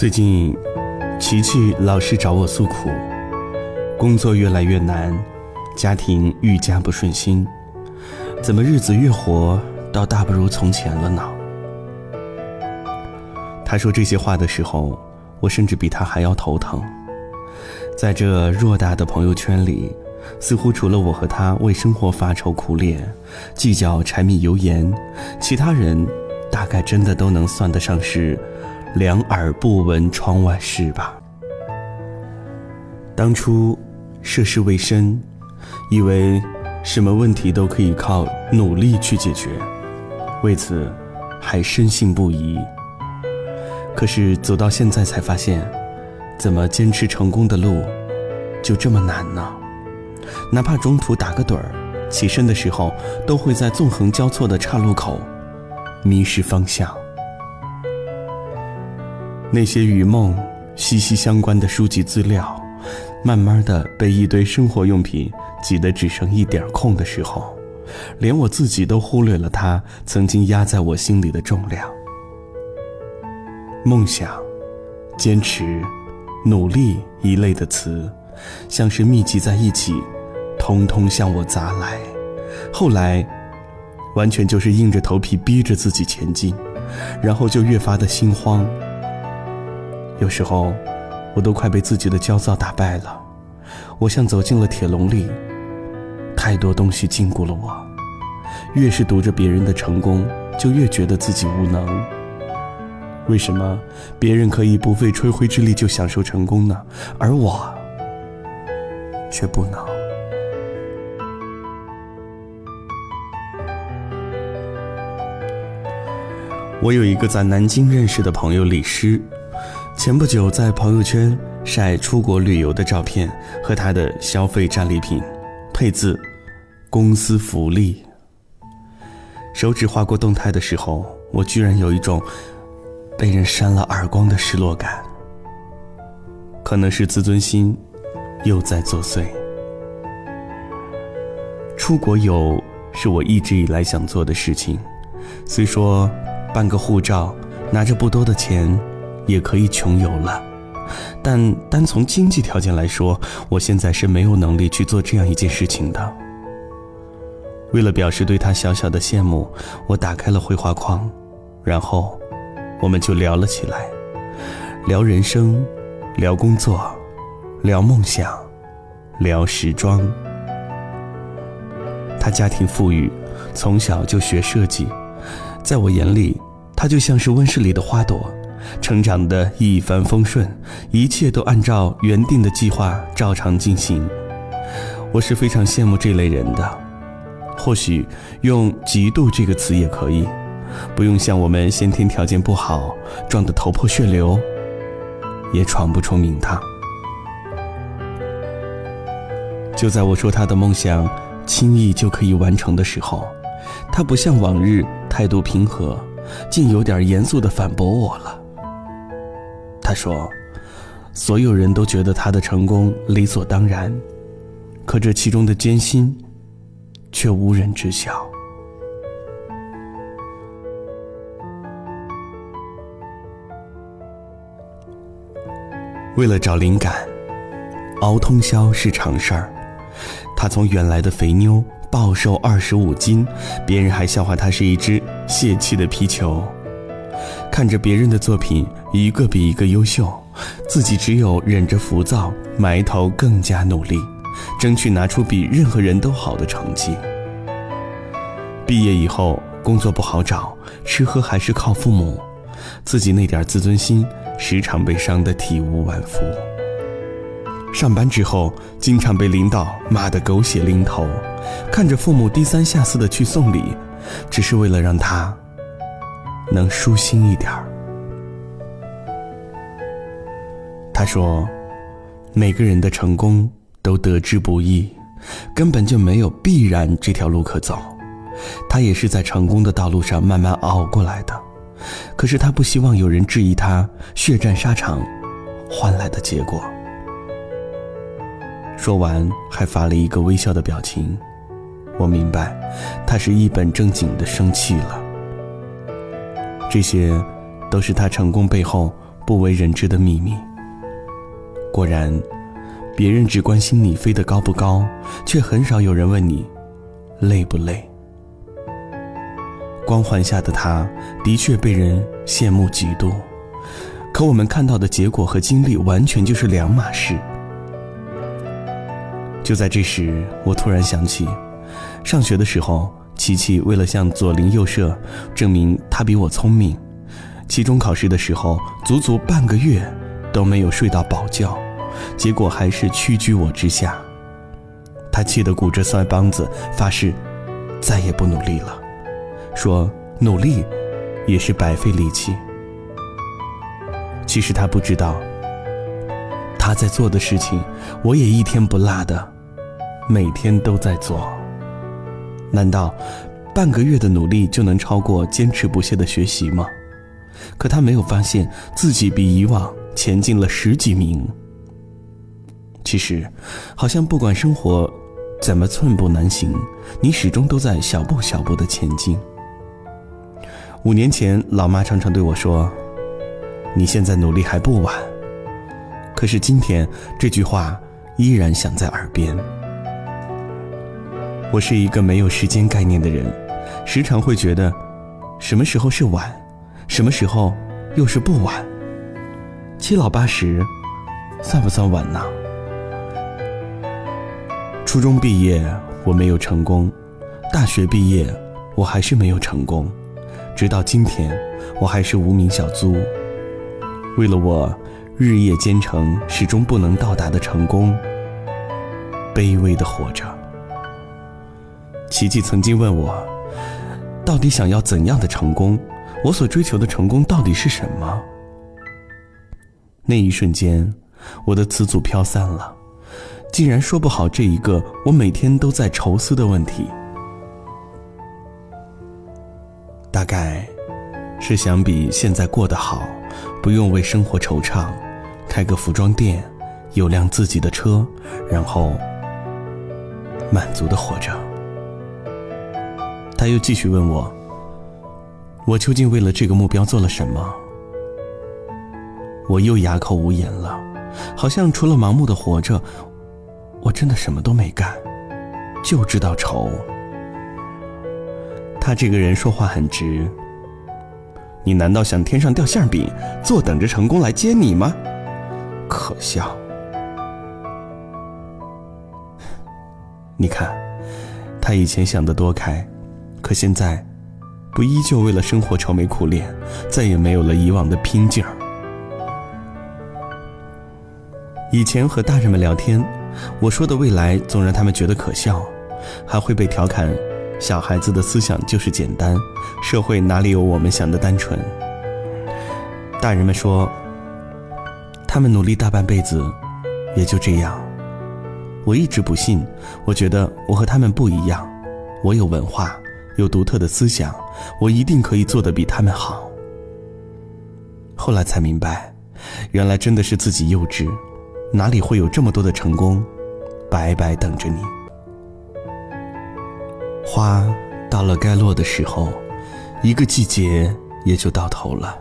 最近，琪琪老是找我诉苦，工作越来越难，家庭愈加不顺心，怎么日子越活倒大不如从前了呢？他说这些话的时候，我甚至比他还要头疼。在这偌大的朋友圈里，似乎除了我和他为生活发愁苦脸，计较柴米油盐，其他人大概真的都能算得上是。两耳不闻窗外事吧。当初涉世未深，以为什么问题都可以靠努力去解决，为此还深信不疑。可是走到现在才发现，怎么坚持成功的路就这么难呢？哪怕中途打个盹儿，起身的时候都会在纵横交错的岔路口迷失方向。那些与梦息息相关的书籍资料，慢慢的被一堆生活用品挤得只剩一点空的时候，连我自己都忽略了它曾经压在我心里的重量。梦想、坚持、努力一类的词，像是密集在一起，通通向我砸来。后来，完全就是硬着头皮逼着自己前进，然后就越发的心慌。有时候，我都快被自己的焦躁打败了。我像走进了铁笼里，太多东西禁锢了我。越是读着别人的成功，就越觉得自己无能。为什么别人可以不费吹灰之力就享受成功呢？而我却不能。我有一个在南京认识的朋友李师。前不久在朋友圈晒出国旅游的照片和他的消费战利品，配字“公司福利”。手指划过动态的时候，我居然有一种被人扇了耳光的失落感。可能是自尊心又在作祟。出国游是我一直以来想做的事情，虽说办个护照，拿着不多的钱。也可以穷游了，但单从经济条件来说，我现在是没有能力去做这样一件事情的。为了表示对他小小的羡慕，我打开了绘画框，然后我们就聊了起来，聊人生，聊工作，聊梦想，聊时装。他家庭富裕，从小就学设计，在我眼里，他就像是温室里的花朵。成长的一帆风顺，一切都按照原定的计划照常进行。我是非常羡慕这类人的。或许用“嫉妒”这个词也可以，不用像我们先天条件不好，撞得头破血流，也闯不出名堂。就在我说他的梦想轻易就可以完成的时候，他不像往日态度平和，竟有点严肃地反驳我了。他说：“所有人都觉得他的成功理所当然，可这其中的艰辛，却无人知晓。为了找灵感，熬通宵是常事儿。他从原来的肥妞暴瘦二十五斤，别人还笑话他是一只泄气的皮球。”看着别人的作品一个比一个优秀，自己只有忍着浮躁，埋头更加努力，争取拿出比任何人都好的成绩。毕业以后工作不好找，吃喝还是靠父母，自己那点自尊心时常被伤得体无完肤。上班之后经常被领导骂得狗血淋头，看着父母低三下四的去送礼，只是为了让他。能舒心一点儿。他说：“每个人的成功都得之不易，根本就没有必然这条路可走。他也是在成功的道路上慢慢熬过来的。可是他不希望有人质疑他血战沙场换来的结果。”说完，还发了一个微笑的表情。我明白，他是一本正经的生气了。这些，都是他成功背后不为人知的秘密。果然，别人只关心你飞得高不高，却很少有人问你累不累。光环下的他，的确被人羡慕嫉妒，可我们看到的结果和经历完全就是两码事。就在这时，我突然想起，上学的时候，琪琪为了向左邻右舍证明她比我聪明，期中考试的时候，足足半个月。都没有睡到饱觉，结果还是屈居我之下。他气得鼓着腮帮子，发誓再也不努力了，说努力也是白费力气。其实他不知道，他在做的事情，我也一天不落的，每天都在做。难道半个月的努力就能超过坚持不懈的学习吗？可他没有发现自己比以往。前进了十几名。其实，好像不管生活怎么寸步难行，你始终都在小步小步的前进。五年前，老妈常常对我说：“你现在努力还不晚。”可是今天，这句话依然响在耳边。我是一个没有时间概念的人，时常会觉得，什么时候是晚，什么时候又是不晚。七老八十，算不算晚呢？初中毕业我没有成功，大学毕业我还是没有成功，直到今天我还是无名小卒。为了我日夜兼程始终不能到达的成功，卑微的活着。琪琪曾经问我，到底想要怎样的成功？我所追求的成功到底是什么？那一瞬间，我的词组飘散了，竟然说不好这一个我每天都在愁思的问题。大概，是想比现在过得好，不用为生活惆怅，开个服装店，有辆自己的车，然后满足的活着。他又继续问我，我究竟为了这个目标做了什么？我又哑口无言了，好像除了盲目的活着，我真的什么都没干，就知道愁。他这个人说话很直。你难道想天上掉馅饼，坐等着成功来接你吗？可笑！你看，他以前想得多开，可现在，不依旧为了生活愁眉苦脸，再也没有了以往的拼劲儿。以前和大人们聊天，我说的未来总让他们觉得可笑，还会被调侃：小孩子的思想就是简单，社会哪里有我们想的单纯？大人们说，他们努力大半辈子，也就这样。我一直不信，我觉得我和他们不一样，我有文化，有独特的思想，我一定可以做得比他们好。后来才明白，原来真的是自己幼稚。哪里会有这么多的成功，白白等着你？花到了该落的时候，一个季节也就到头了。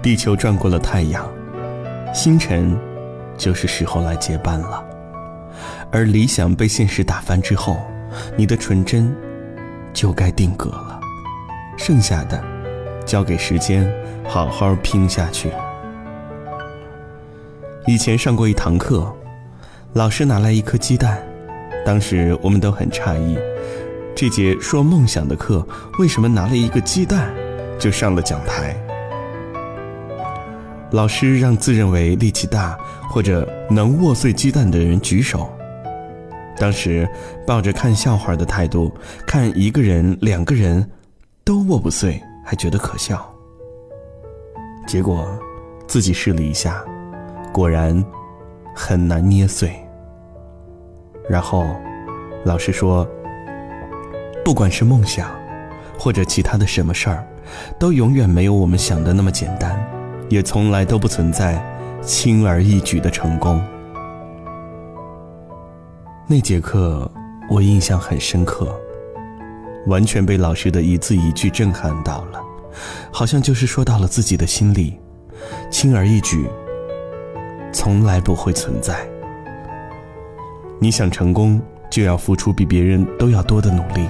地球转过了太阳，星辰就是时候来接班了。而理想被现实打翻之后，你的纯真就该定格了。剩下的，交给时间好好拼下去。以前上过一堂课，老师拿来一颗鸡蛋，当时我们都很诧异，这节说梦想的课为什么拿了一个鸡蛋就上了讲台？老师让自认为力气大或者能握碎鸡蛋的人举手，当时抱着看笑话的态度，看一个人、两个人都握不碎，还觉得可笑。结果自己试了一下。果然很难捏碎。然后，老师说：“不管是梦想，或者其他的什么事儿，都永远没有我们想的那么简单，也从来都不存在轻而易举的成功。”那节课我印象很深刻，完全被老师的一字一句震撼到了，好像就是说到了自己的心里。轻而易举，从来不会存在。你想成功，就要付出比别人都要多的努力。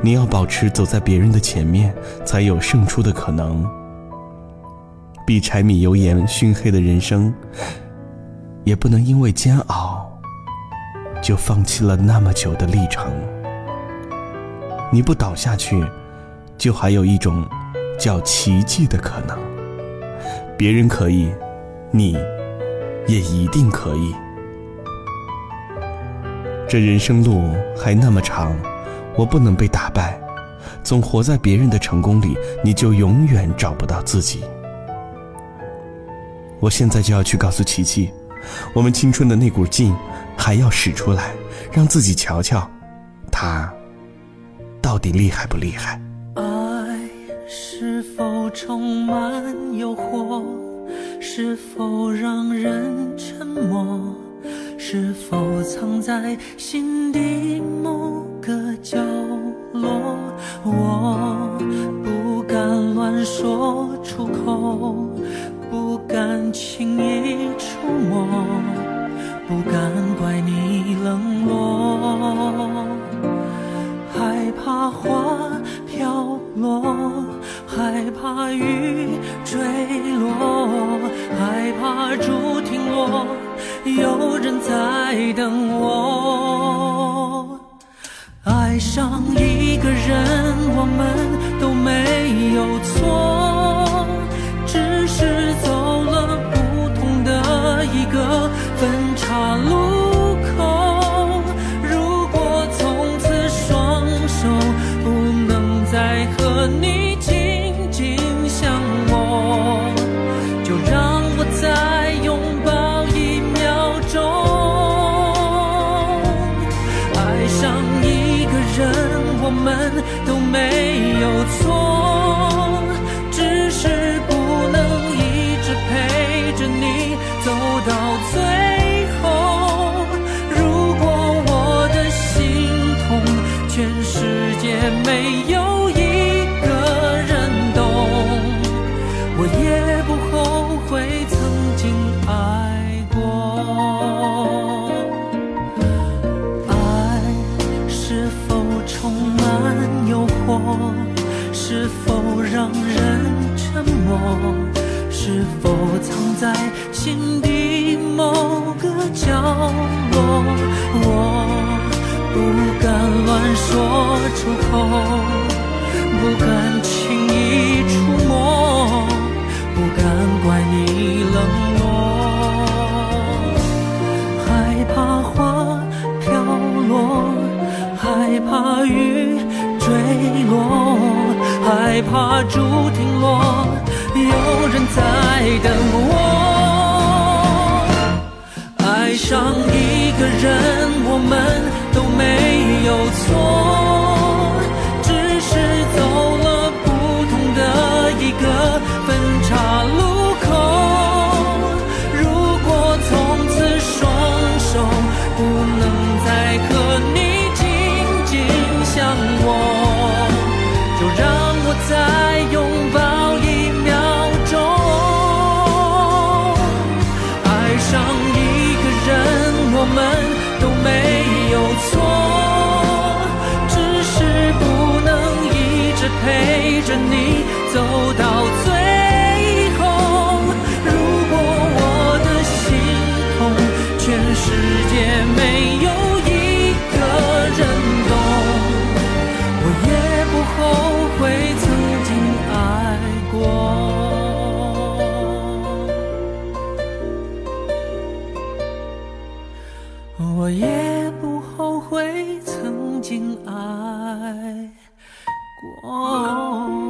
你要保持走在别人的前面，才有胜出的可能。比柴米油盐熏黑的人生，也不能因为煎熬，就放弃了那么久的历程。你不倒下去，就还有一种叫奇迹的可能。别人可以，你也一定可以。这人生路还那么长。我不能被打败，总活在别人的成功里，你就永远找不到自己。我现在就要去告诉琪琪，我们青春的那股劲还要使出来，让自己瞧瞧，他到底厉害不厉害。爱是否充满诱惑？是否让人沉默？是否藏在心底某个角落？我不敢乱说出口，不敢轻易触摸，不敢怪你冷落，害怕花飘落，害怕雨坠落，害怕竹停落。有人在等我，爱上一个人，我们都没有错，落？我不敢乱说出口，不敢走到最后。如果我的心痛，全世界没有一个人懂，我也不后悔曾经爱过。我也不后悔曾经爱过。